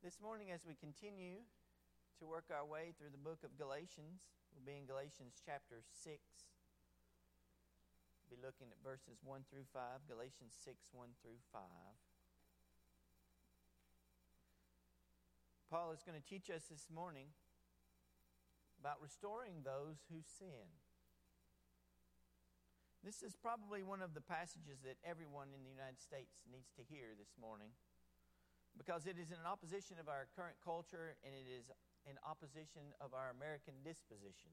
This morning, as we continue to work our way through the book of Galatians, we'll be in Galatians chapter 6. We'll be looking at verses 1 through 5, Galatians 6, 1 through 5. Paul is going to teach us this morning about restoring those who sin. This is probably one of the passages that everyone in the United States needs to hear this morning because it is in opposition of our current culture and it is in opposition of our American disposition.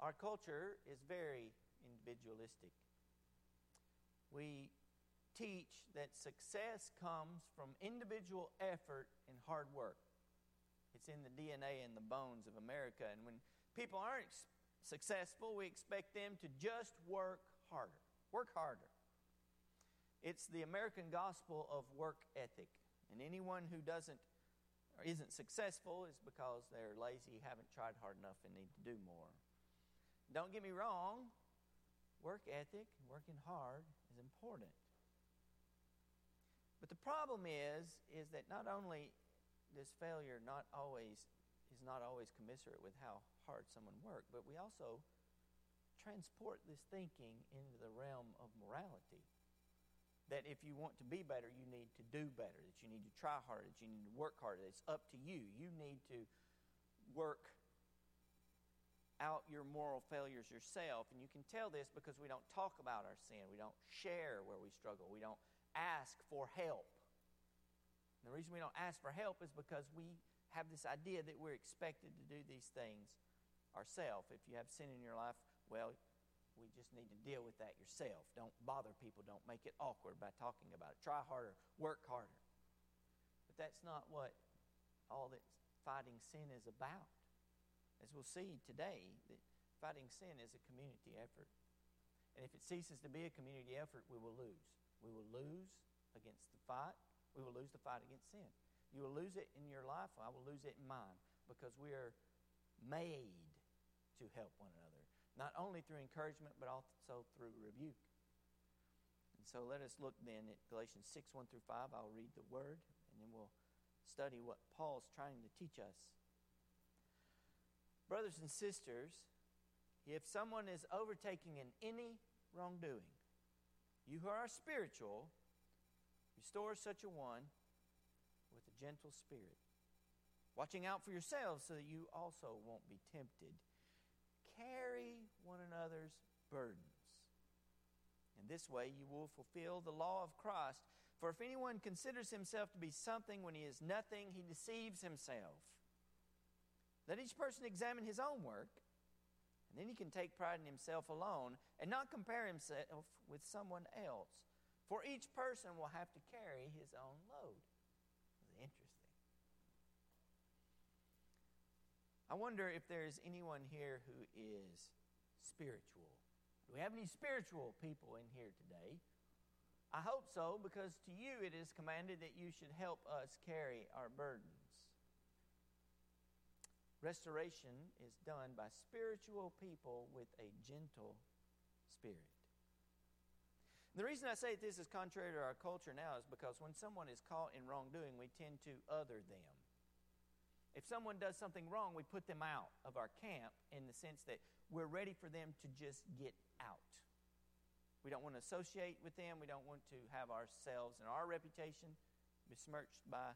Our culture is very individualistic. We teach that success comes from individual effort and hard work. It's in the DNA and the bones of America. And when people aren't successful, we expect them to just work harder. Work harder. It's the American gospel of work ethic. And anyone who doesn't or isn't successful is because they're lazy, haven't tried hard enough, and need to do more. Don't get me wrong, work ethic, working hard is important. But the problem is, is that not only does failure not always is not always commensurate with how hard someone worked, but we also transport this thinking into the realm of morality. That if you want to be better, you need to do better, that you need to try harder, that you need to work harder, it's up to you. You need to work out your moral failures yourself. And you can tell this because we don't talk about our sin, we don't share where we struggle, we don't ask for help. And the reason we don't ask for help is because we have this idea that we're expected to do these things ourselves. If you have sin in your life, well, we just need to deal with that yourself. Don't bother people. Don't make it awkward by talking about it. Try harder, work harder. But that's not what all that fighting sin is about. As we'll see today, that fighting sin is a community effort. And if it ceases to be a community effort, we will lose. We will lose against the fight. We will lose the fight against sin. You will lose it in your life, I will lose it in mine because we are made to help one another, not only through encouragement, but also through rebuke. And so let us look then at Galatians 6 1 through 5. I'll read the word, and then we'll study what Paul's trying to teach us. Brothers and sisters, if someone is overtaking in any wrongdoing, you who are spiritual, restore such a one with a gentle spirit, watching out for yourselves so that you also won't be tempted. Carry one another's burdens. In this way, you will fulfill the law of Christ. For if anyone considers himself to be something when he is nothing, he deceives himself. Let each person examine his own work, and then he can take pride in himself alone and not compare himself with someone else. For each person will have to carry his own load interesting. I wonder if there's anyone here who is spiritual. Do we have any spiritual people in here today? I hope so, because to you it is commanded that you should help us carry our burdens. Restoration is done by spiritual people with a gentle spirit. The reason I say this is contrary to our culture now is because when someone is caught in wrongdoing, we tend to other them. If someone does something wrong, we put them out of our camp in the sense that we're ready for them to just get out. We don't want to associate with them. We don't want to have ourselves and our reputation besmirched by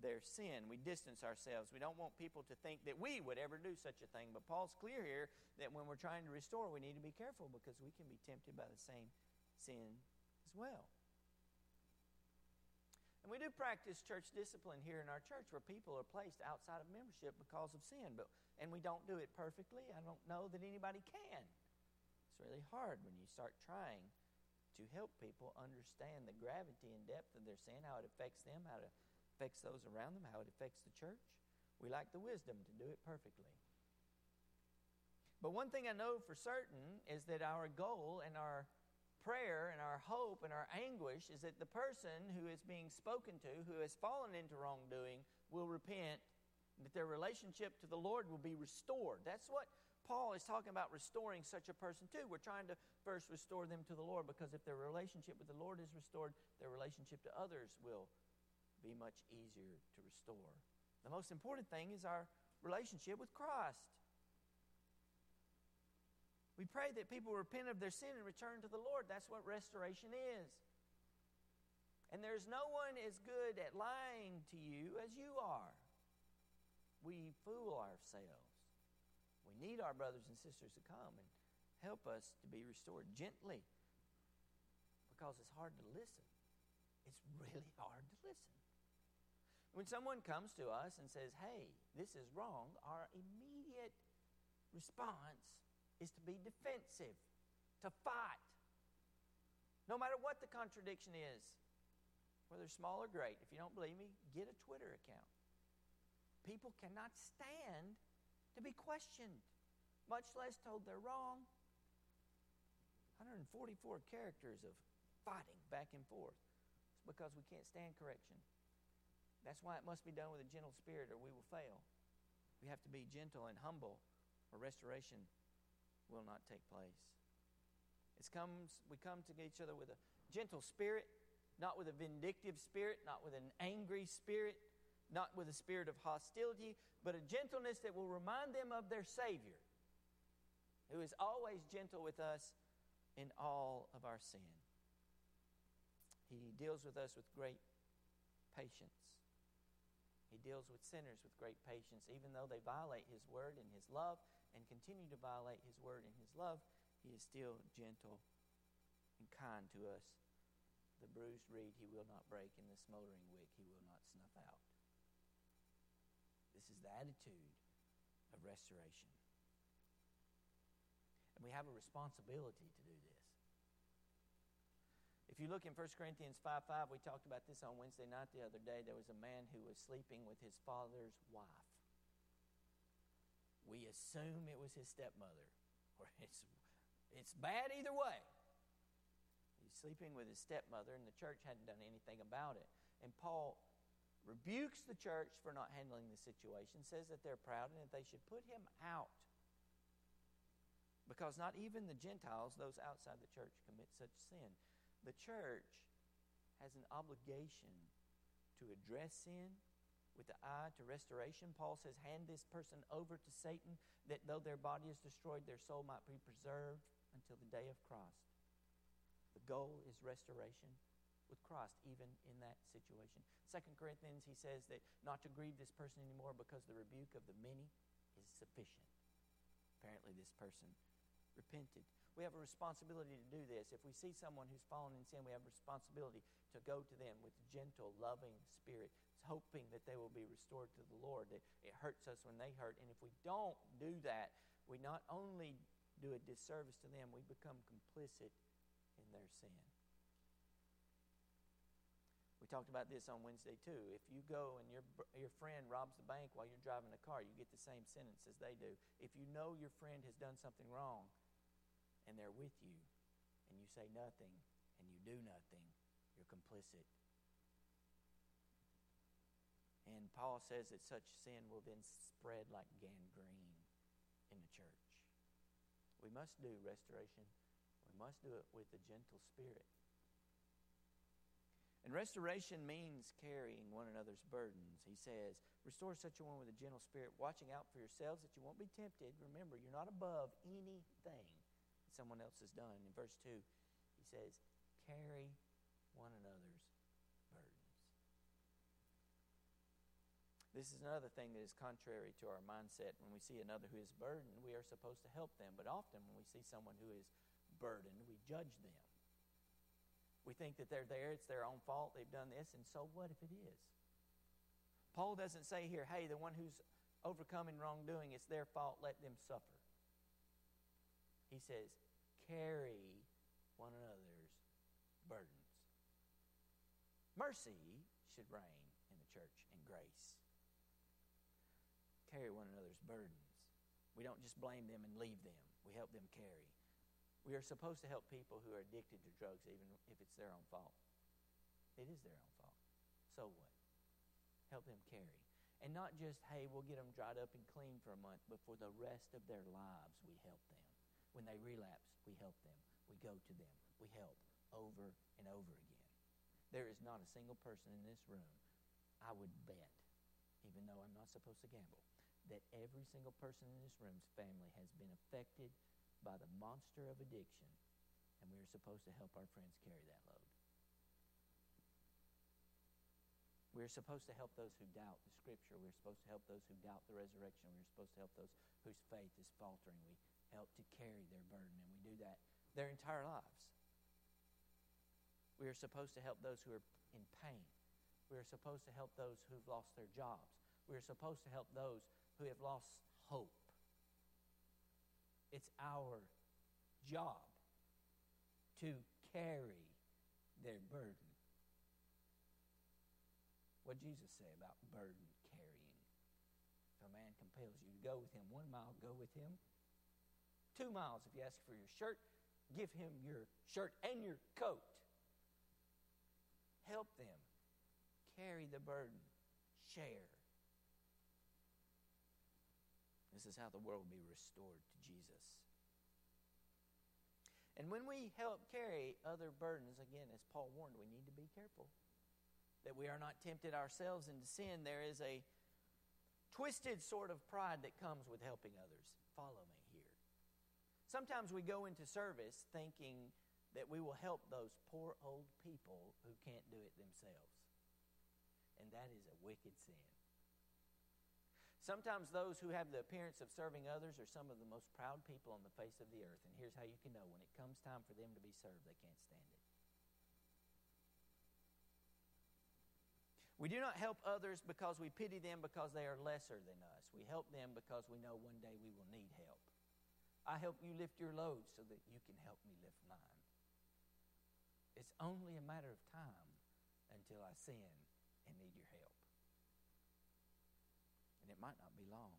their sin. We distance ourselves. We don't want people to think that we would ever do such a thing. But Paul's clear here that when we're trying to restore, we need to be careful because we can be tempted by the same sin as well. And we do practice church discipline here in our church where people are placed outside of membership because of sin, but and we don't do it perfectly. I don't know that anybody can. It's really hard when you start trying to help people understand the gravity and depth of their sin, how it affects them, how it affects those around them, how it affects the church. We lack the wisdom to do it perfectly. But one thing I know for certain is that our goal and our prayer and our hope and our anguish is that the person who is being spoken to, who has fallen into wrongdoing, will repent, that their relationship to the Lord will be restored. That's what Paul is talking about restoring such a person to. We're trying to first restore them to the Lord because if their relationship with the Lord is restored, their relationship to others will be much easier to restore. The most important thing is our relationship with Christ. We pray that people repent of their sin and return to the Lord. That's what restoration is. And there's no one as good at lying to you as you are. We fool ourselves. We need our brothers and sisters to come and help us to be restored gently because it's hard to listen. It's really hard to listen. When someone comes to us and says, hey, this is wrong, our immediate response is to be defensive, to fight. No matter what the contradiction is, whether small or great. If you don't believe me, get a Twitter account. People cannot stand to be questioned, much less told they're wrong. 144 characters of fighting back and forth. It's because we can't stand correction. That's why it must be done with a gentle spirit or we will fail. We have to be gentle and humble or restoration will not take place. It comes, we come to each other with a gentle spirit, not with a vindictive spirit, not with an angry spirit, not with a spirit of hostility, but a gentleness that will remind them of their Savior, who is always gentle with us in all of our sin. He deals with us with great patience. He deals with sinners with great patience, even though they violate His word and His love and continue to violate His word and His love. He is still gentle and kind to us. The bruised reed He will not break, and the smoldering wick He will not snuff out. This is the attitude of restoration. And we have a responsibility to do this. If you look in 1 Corinthians 5 5, we talked about this on Wednesday night the other day. There was a man who was sleeping with his father's wife. We assume it was his stepmother. Or it's, it's bad either way. He's sleeping with his stepmother, and the church hadn't done anything about it. And Paul rebukes the church for not handling the situation, says that they're proud and that they should put him out. Because not even the Gentiles, those outside the church, commit such sin. The church has an obligation to address sin with the eye to restoration. Paul says, Hand this person over to Satan, that though their body is destroyed, their soul might be preserved until the day of Christ. The goal is restoration with Christ, even in that situation. Second Corinthians, he says that not to grieve this person anymore because the rebuke of the many is sufficient. Apparently, this person repented. We have a responsibility to do this. If we see someone who's fallen in sin, we have a responsibility to go to them with gentle, loving spirit, hoping that they will be restored to the Lord. That it hurts us when they hurt. And if we don't do that, we not only do a disservice to them, we become complicit in their sin. We talked about this on Wednesday too. If you go and your, your friend robs the bank while you're driving a car, you get the same sentence as they do. If you know your friend has done something wrong, and they're with you, and you say nothing, and you do nothing, you're complicit. And Paul says that such sin will then spread like gangrene in the church. We must do restoration. We must do it with a gentle spirit. And restoration means carrying one another's burdens. He says, Restore such a one with a gentle spirit, watching out for yourselves that you won't be tempted. Remember, you're not above anything that someone else has done. In verse 2, he says, Carry one another's burdens. This is another thing that is contrary to our mindset. When we see another who is burdened, we are supposed to help them. But often, when we see someone who is burdened, we judge them. We think that they're there, it's their own fault, they've done this, and so what if it is? Paul doesn't say here, hey, the one who's overcoming wrongdoing, it's their fault, let them suffer. He says, carry one another's burdens. Mercy should reign in the church and grace. Carry one another's burdens. We don't just blame them and leave them, we help them carry. We are supposed to help people who are addicted to drugs, even if it's their own fault. It is their own fault. So what? Help them carry. And not just, hey, we'll get them dried up and clean for a month, but for the rest of their lives, we help them. When they relapse, we help them. We go to them. We help over and over again. There is not a single person in this room I would bet, even though I'm not supposed to gamble, that every single person in this room's family has been affected by the monster of addiction, and we are supposed to help our friends carry that load. We're supposed to help those who doubt the Scripture. We're supposed to help those who doubt the resurrection. We're supposed to help those whose faith is faltering. We help to carry their burden, and we do that their entire lives. We are supposed to help those who are in pain. We are supposed to help those who've lost their jobs. We are supposed to help those who have lost hope. It's our job to carry their burden. What Jesus say about burden carrying? If a man compels you to go with him one mile, go with him. Two miles if you ask for your shirt, give him your shirt and your coat. Help them carry the burden, share. This is how the world will be restored to Jesus. And when we help carry other burdens, again, as Paul warned, we need to be careful that we are not tempted ourselves into sin. There is a twisted sort of pride that comes with helping others. Follow me here. Sometimes we go into service thinking that we will help those poor old people who can't do it themselves. And that is a wicked sin. Sometimes those who have the appearance of serving others are some of the most proud people on the face of the earth. And here's how you can know when it comes time for them to be served, they can't stand it. We do not help others because we pity them because they are lesser than us. We help them because we know one day we will need help. I help you lift your load so that you can help me lift mine. It's only a matter of time until I sin and need your help it might not be long.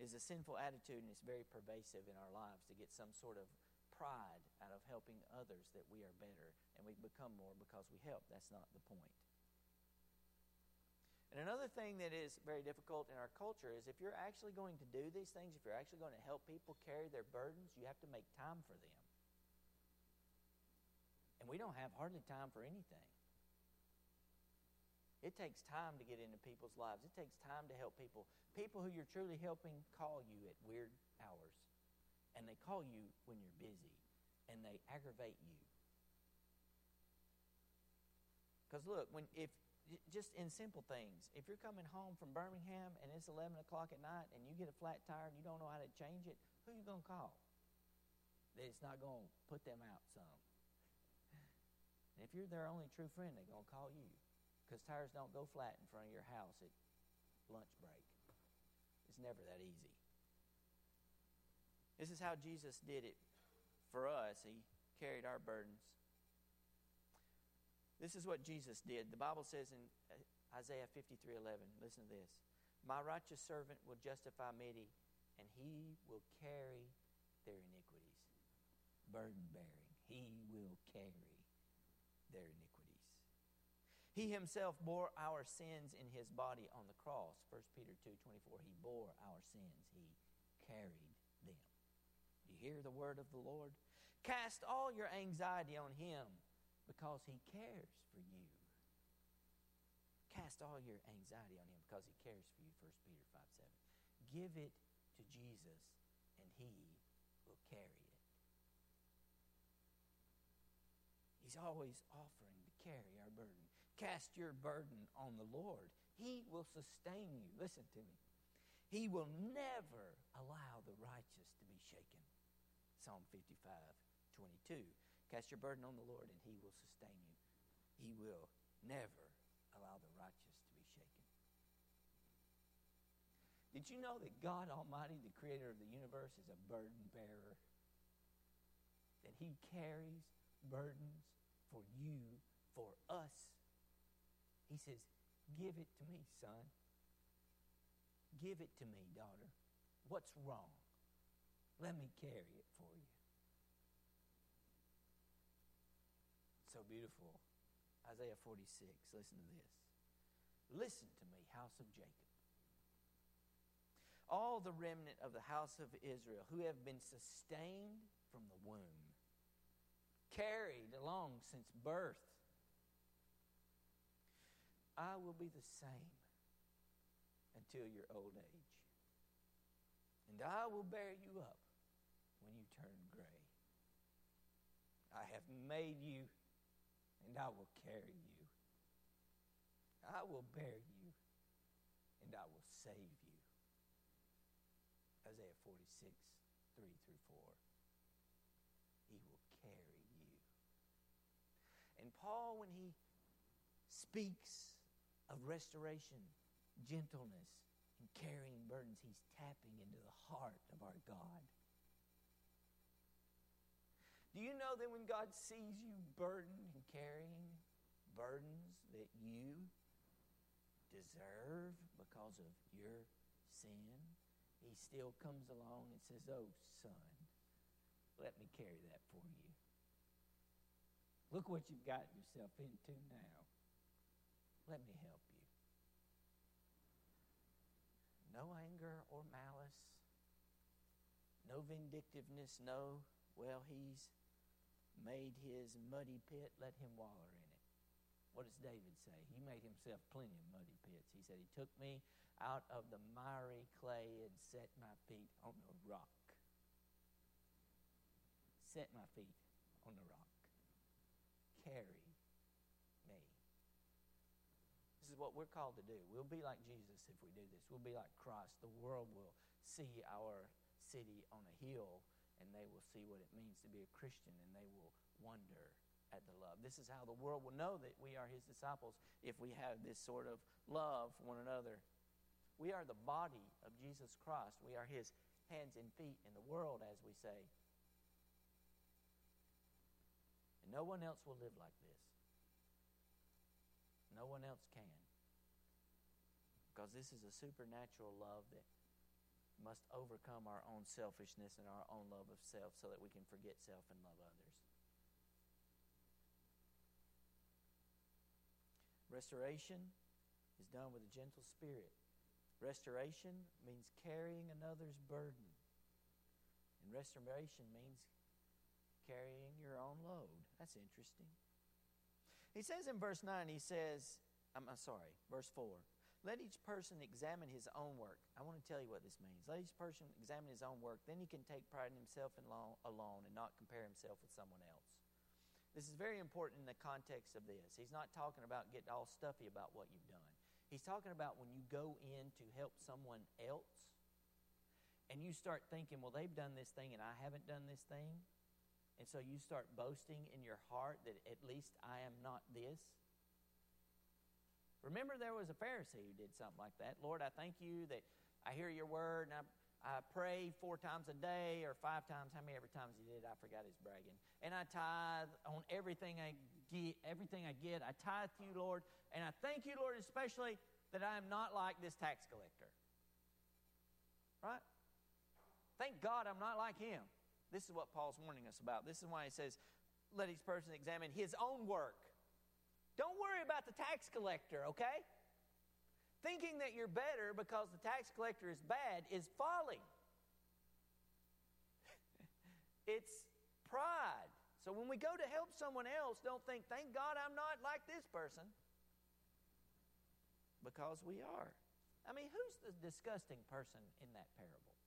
It's a sinful attitude, and it's very pervasive in our lives to get some sort of pride out of helping others that we are better and we become more because we help. That's not the point. And another thing that is very difficult in our culture is if you're actually going to do these things, if you're actually going to help people carry their burdens, you have to make time for them. And we don't have hardly time for anything. It takes time to get into people's lives. It takes time to help people. People who you're truly helping call you at weird hours. And they call you when you're busy. And they aggravate you. Because look, when if just in simple things, if you're coming home from Birmingham and it's 11 o'clock at night and you get a flat tire and you don't know how to change it, who you going to call? That it's not going to put them out some. And if you're their only true friend, they're going to call you because tires don't go flat in front of your house at lunch break. It's never that easy. This is how Jesus did it for us. He carried our burdens. This is what Jesus did. The Bible says in uh, Isaiah 53 11, listen to this. My righteous servant will justify many, and he will carry their iniquities. Burden bearing. He will carry. He himself bore our sins in his body on the cross. 1 Peter 2:24 He bore our sins. He carried them. You hear the word of the Lord? Cast all your anxiety on him because he cares for you. Cast all your anxiety on him because he cares for you. 1 Peter 5 7. Give it to Jesus and he will carry it. He's always offering to carry our burden. Cast your burden on the Lord. He will sustain you. Listen to me. He will never allow the righteous to be shaken. Psalm 55, 22. Cast your burden on the Lord, and He will sustain you. He will never allow the righteous to be shaken. Did you know that God Almighty, the creator of the universe, is a burden bearer? That He carries burdens for you, for us. He says, Give it to me, son. Give it to me, daughter. What's wrong? Let me carry it for you. So beautiful. Isaiah 46. Listen to this. Listen to me, house of Jacob. All the remnant of the house of Israel who have been sustained from the womb, carried along since birth I will be the same until your old age. And I will bear you up when you turn gray. I have made you, and I will carry you. I will bear you, and I will save you. Isaiah 46, 3 through 4. He will carry you. And Paul, when he speaks of restoration, gentleness, and carrying burdens, he's tapping into the heart of our God. Do you know that when God sees you burdened and carrying burdens that you deserve because of your sin, He still comes along and says, Oh, son, let me carry that for you. Look what you've gotten yourself into now. Let me help you. No anger or malice, no vindictiveness, no, well, he's made his muddy pit, let him waller in it. What does David say? He made himself plenty of muddy pits. He said, He took me out of the miry clay and set my feet on the rock. Set my feet on the rock. Carry me. This is what we're called to do. We'll be like Jesus if we do this. We'll be like Christ. The world will see our city on a hill and they will see what it means to be a Christian and they will wonder at the love. This is how the world will know that we are his disciples if we have this sort of love for one another. We are the body of Jesus Christ. We are his hands and feet in the world, as we say. And no one else will live like this. No one else can. Because this is a supernatural love that must overcome our own selfishness and our own love of self so that we can forget self and love others. Restoration is done with a gentle spirit. Restoration means carrying another's burden. And restoration means carrying your own load. That's interesting. He says in verse 9, he says, I'm, sorry, verse 4. Let each person examine his own work. I want to tell you what this means. Let each person examine his own work. Then he can take pride in himself alone and not compare himself with someone else. This is very important in the context of this. He's not talking about getting all stuffy about what you've done. He's talking about when you go in to help someone else and you start thinking, well, they've done this thing and I haven't done this thing. And so you start boasting in your heart that at least I am not this. Remember, there was a Pharisee who did something like that. Lord, I thank you that I hear your word and I I pray four times a day or five times, how many ever times he did, I forgot his bragging. And I tithe on everything I get, everything I get. I tithe to you, Lord, and I thank you, Lord, especially that I am not like this tax collector. Right? Thank God I'm not like him. This is what Paul's warning us about. This is why he says, let each person examine his own work. Don't worry about the tax collector, okay? Thinking that you're better because the tax collector is bad is folly. it's pride. So when we go to help someone else, don't think, thank God I'm not like this person. Because we are. I mean, who's the disgusting person in that parable?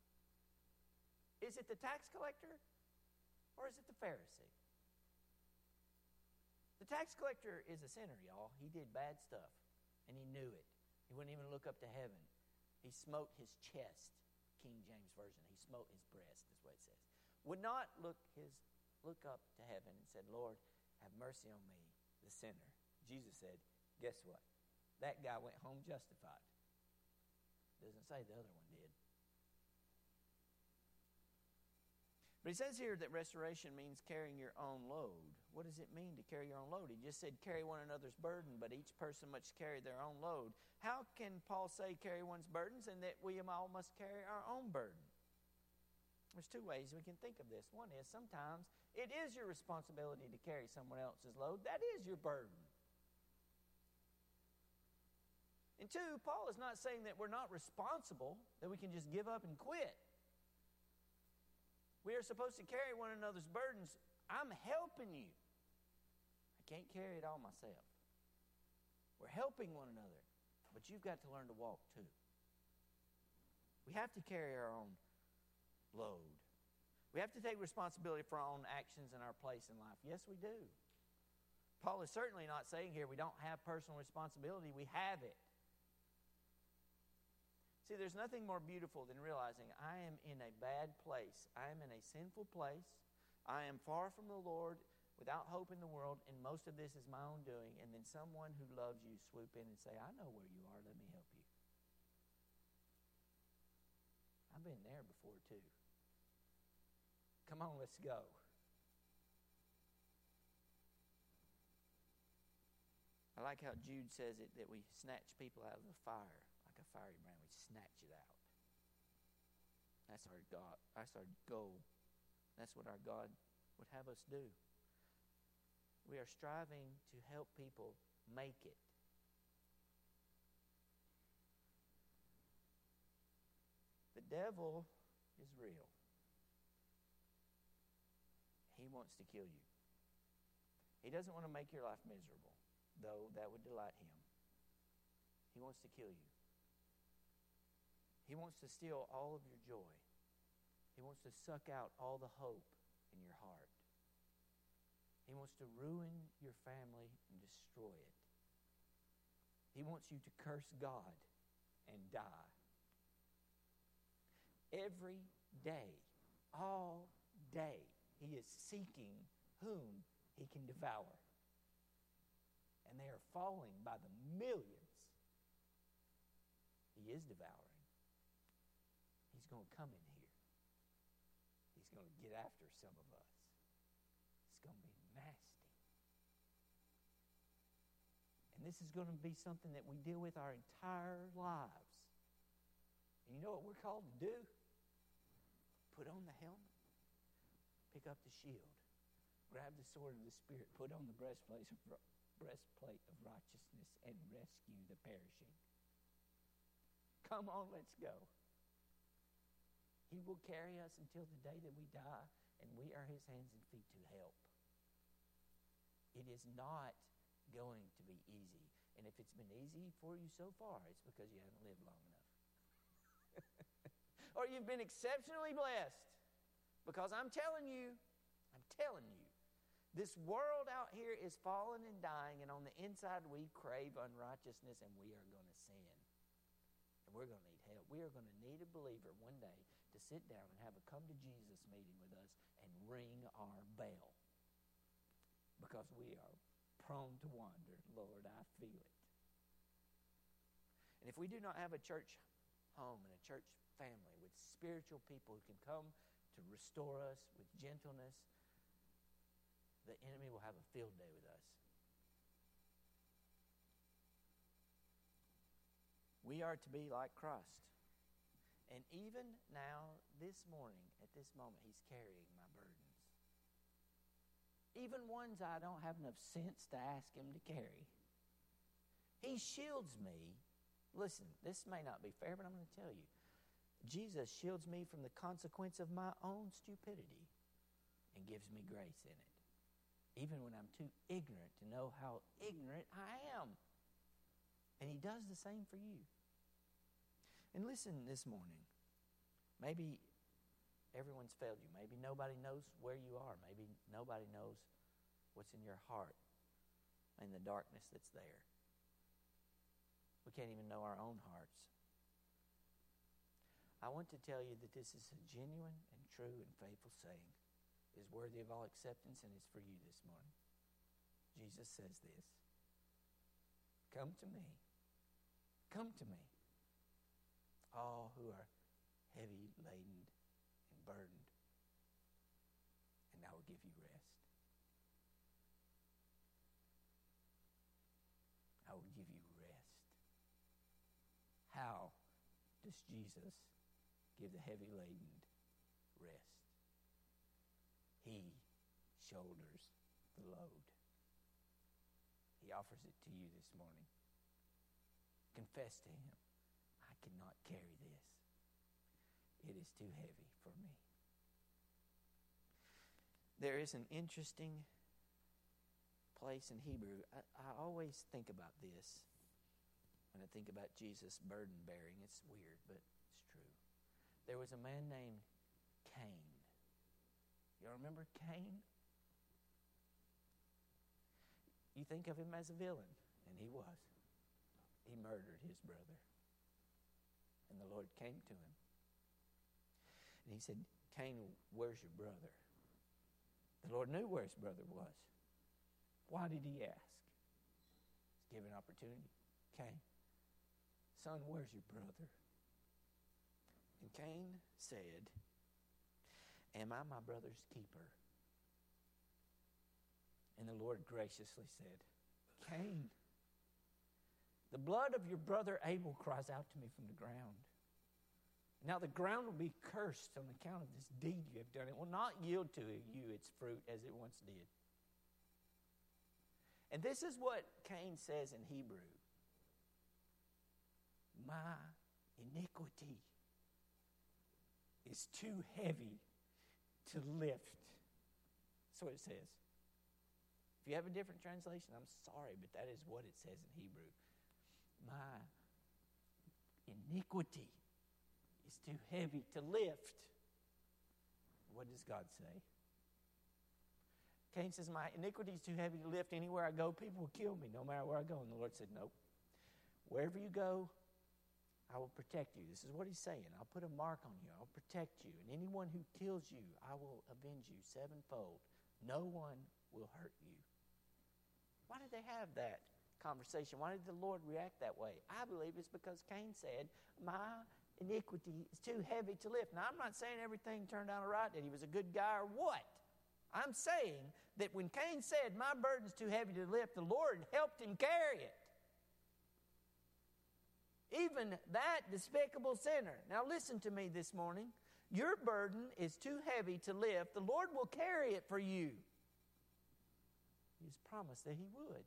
Is it the tax collector or is it the Pharisee? The tax collector is a sinner, y'all. He did bad stuff and he knew it. He wouldn't even look up to heaven. He smote his chest, King James Version. He smote his breast, is what it says. Would not look his look up to heaven and said, Lord, have mercy on me, the sinner. Jesus said, Guess what? That guy went home justified. Doesn't say the other one But he says here that restoration means carrying your own load. What does it mean to carry your own load? He just said carry one another's burden, but each person must carry their own load. How can Paul say carry one's burdens and that we all must carry our own burden? There's two ways we can think of this. One is sometimes it is your responsibility to carry someone else's load, that is your burden. And two, Paul is not saying that we're not responsible, that we can just give up and quit. We are supposed to carry one another's burdens. I'm helping you. I can't carry it all myself. We're helping one another. But you've got to learn to walk too. We have to carry our own load. We have to take responsibility for our own actions and our place in life. Yes, we do. Paul is certainly not saying here we don't have personal responsibility, we have it. See, there's nothing more beautiful than realizing I am in a bad place. I am in a sinful place. I am far from the Lord, without hope in the world, and most of this is my own doing. And then someone who loves you swoop in and say, I know where you are. Let me help you. I've been there before, too. Come on, let's go. I like how Jude says it that we snatch people out of the fire like a fiery brand. We snatch it out. That's our God. That's our goal. That's what our God would have us do. We are striving to help people make it. The devil is real. He wants to kill you. He doesn't want to make your life miserable though that would delight him. He wants to kill you. He wants to steal all of your joy. He wants to suck out all the hope in your heart. He wants to ruin your family and destroy it. He wants you to curse God and die. Every day, all day, he is seeking whom he can devour and they are falling by the millions, he is devouring. He's going to come in here. He's going to get after some of us. It's going to be nasty. And this is going to be something that we deal with our entire lives. And you know what we're called to do? Put on the helmet, pick up the shield, grab the sword of the Spirit, put on the breastplate of breastplate of righteousness and rescue the perishing. Come on, let's go. He will carry us until the day that we die, and we are his hands and feet to help. It is not going to be easy. And if it's been easy for you so far, it's because you haven't lived long enough. or you've been exceptionally blessed. Because I'm telling you, I'm telling you, this world out here is fallen and dying, and on the inside we crave unrighteousness and we are going to sin. And we're going to need help. We are going to need a believer one day to sit down and have a come to Jesus meeting with us and ring our bell. Because we are prone to wander. Lord, I feel it. And if we do not have a church home and a church family with spiritual people who can come to restore us with gentleness, the enemy will have a field day with us. We are to be like Christ. And even now, this morning, at this moment, He's carrying my burdens. Even ones I don't have enough sense to ask Him to carry. He shields me. Listen, this may not be fair, but I'm going to tell you. Jesus shields me from the consequence of my own stupidity and gives me grace in it even when I'm too ignorant to know how ignorant I am. And He does the same for you. And listen this morning. Maybe everyone's failed you. Maybe nobody knows where you are. Maybe nobody knows what's in your heart and the darkness that's there. We can't even know our own hearts. I want to tell you that this is a genuine and true and faithful saying is worthy of all acceptance and is for you this morning. Jesus says this Come to me. Come to me. All who are heavy laden and burdened, and I will give you rest. I will give you rest. How does Jesus give the heavy laden rest? He shoulders the load. He offers it to you this morning. Confess to Him, cannot carry this. It is too heavy for me. There is an interesting place in Hebrew. I, I always think about this when I think about Jesus' burden bearing. It's weird, but it's true. There was a man named Cain. You remember Cain? You think of him as a villain, and he was. He murdered his brother. And the Lord came to him. And he said, Cain, where's your brother? The Lord knew where his brother was. Why did he ask? He's given opportunity. Cain, son, where's your brother? And Cain said, Am I my brother's keeper? And the Lord graciously said, Cain, the blood of your brother Abel cries out to me from the ground. Now the ground will be cursed on account of this deed you have done. It will not yield to you its fruit as it once did. And this is what Cain says in Hebrew My iniquity is too heavy to lift. That's what it says. If you have a different translation, I'm sorry, but that is what it says in Hebrew. My iniquity is too heavy to lift. What does God say? Cain says, My iniquity is too heavy to lift. Anywhere I go, people will kill me no matter where I go. And the Lord said, Nope. Wherever you go, I will protect you. This is what he's saying. I'll put a mark on you. I'll protect you. And anyone who kills you, I will avenge you sevenfold. No one will hurt you. Why did they have that conversation? Why did the Lord react that way? I believe it's because Cain said, My iniquity is too heavy to lift. Now, I'm not saying everything turned out all right, that he was a good guy or what. I'm saying that when Cain said, My burden's too heavy to lift, the Lord helped him carry it even that despicable sinner. Now, listen to me this morning. Your burden is too heavy to lift. The Lord will carry it for you. He's promised that He would.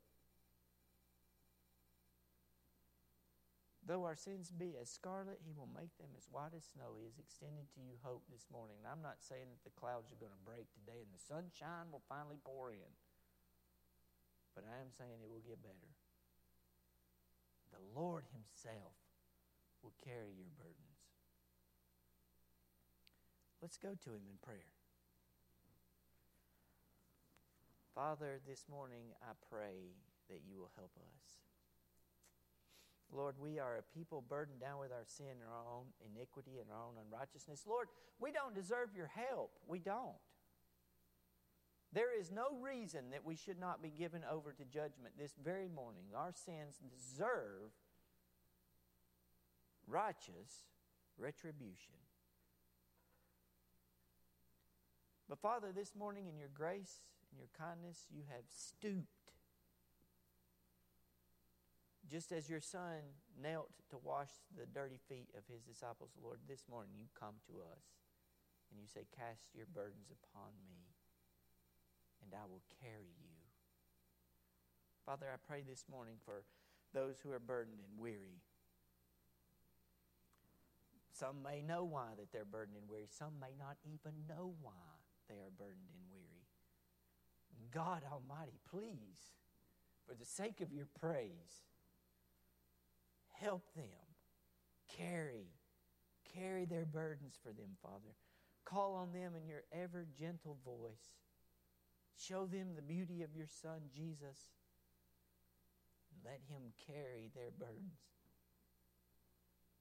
Though our sins be as scarlet, He will make them as white as snow. He is extending to you hope this morning. And I'm not saying that the clouds are going to break today and the sunshine will finally pour in, but I am saying it will get better the Lord Himself will carry your burdens. Let's go to Him in prayer. Father, this morning I pray that you will help us. Lord, we are a people burdened down with our sin and our own iniquity and our own unrighteousness. Lord, we don't deserve your help. We don't. There is no reason that we should not be given over to judgment this very morning. Our sins deserve righteous retribution. But Father, this morning in your grace and your kindness, you have stooped. Just as your son knelt to wash the dirty feet of his disciples, Lord, this morning you come to us and you say, Cast your burdens upon me and I will carry you. Father, I pray this morning for those who are burdened and weary. Some may know why that they're burdened and weary. Some may not even know why they are burdened and weary. God Almighty, please, for the sake of your praise, help them carry, carry their burdens for them, Father. Call on them in your ever gentle voice. Show them the beauty of your Son, Jesus. Let him carry their burdens.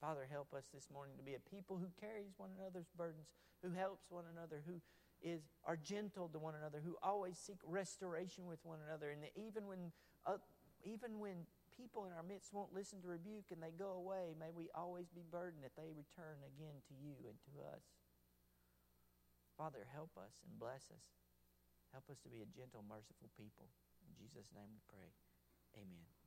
Father, help us this morning to be a people who carries one another's burdens, who helps one another, who is are gentle to one another, who always seek restoration with one another, and even when uh, even when people in our midst won't listen to rebuke and they go away, may we always be burdened that they return again to you and to us. Father, help us and bless us. Help us to be a gentle, merciful people. In Jesus' name we pray. Amen.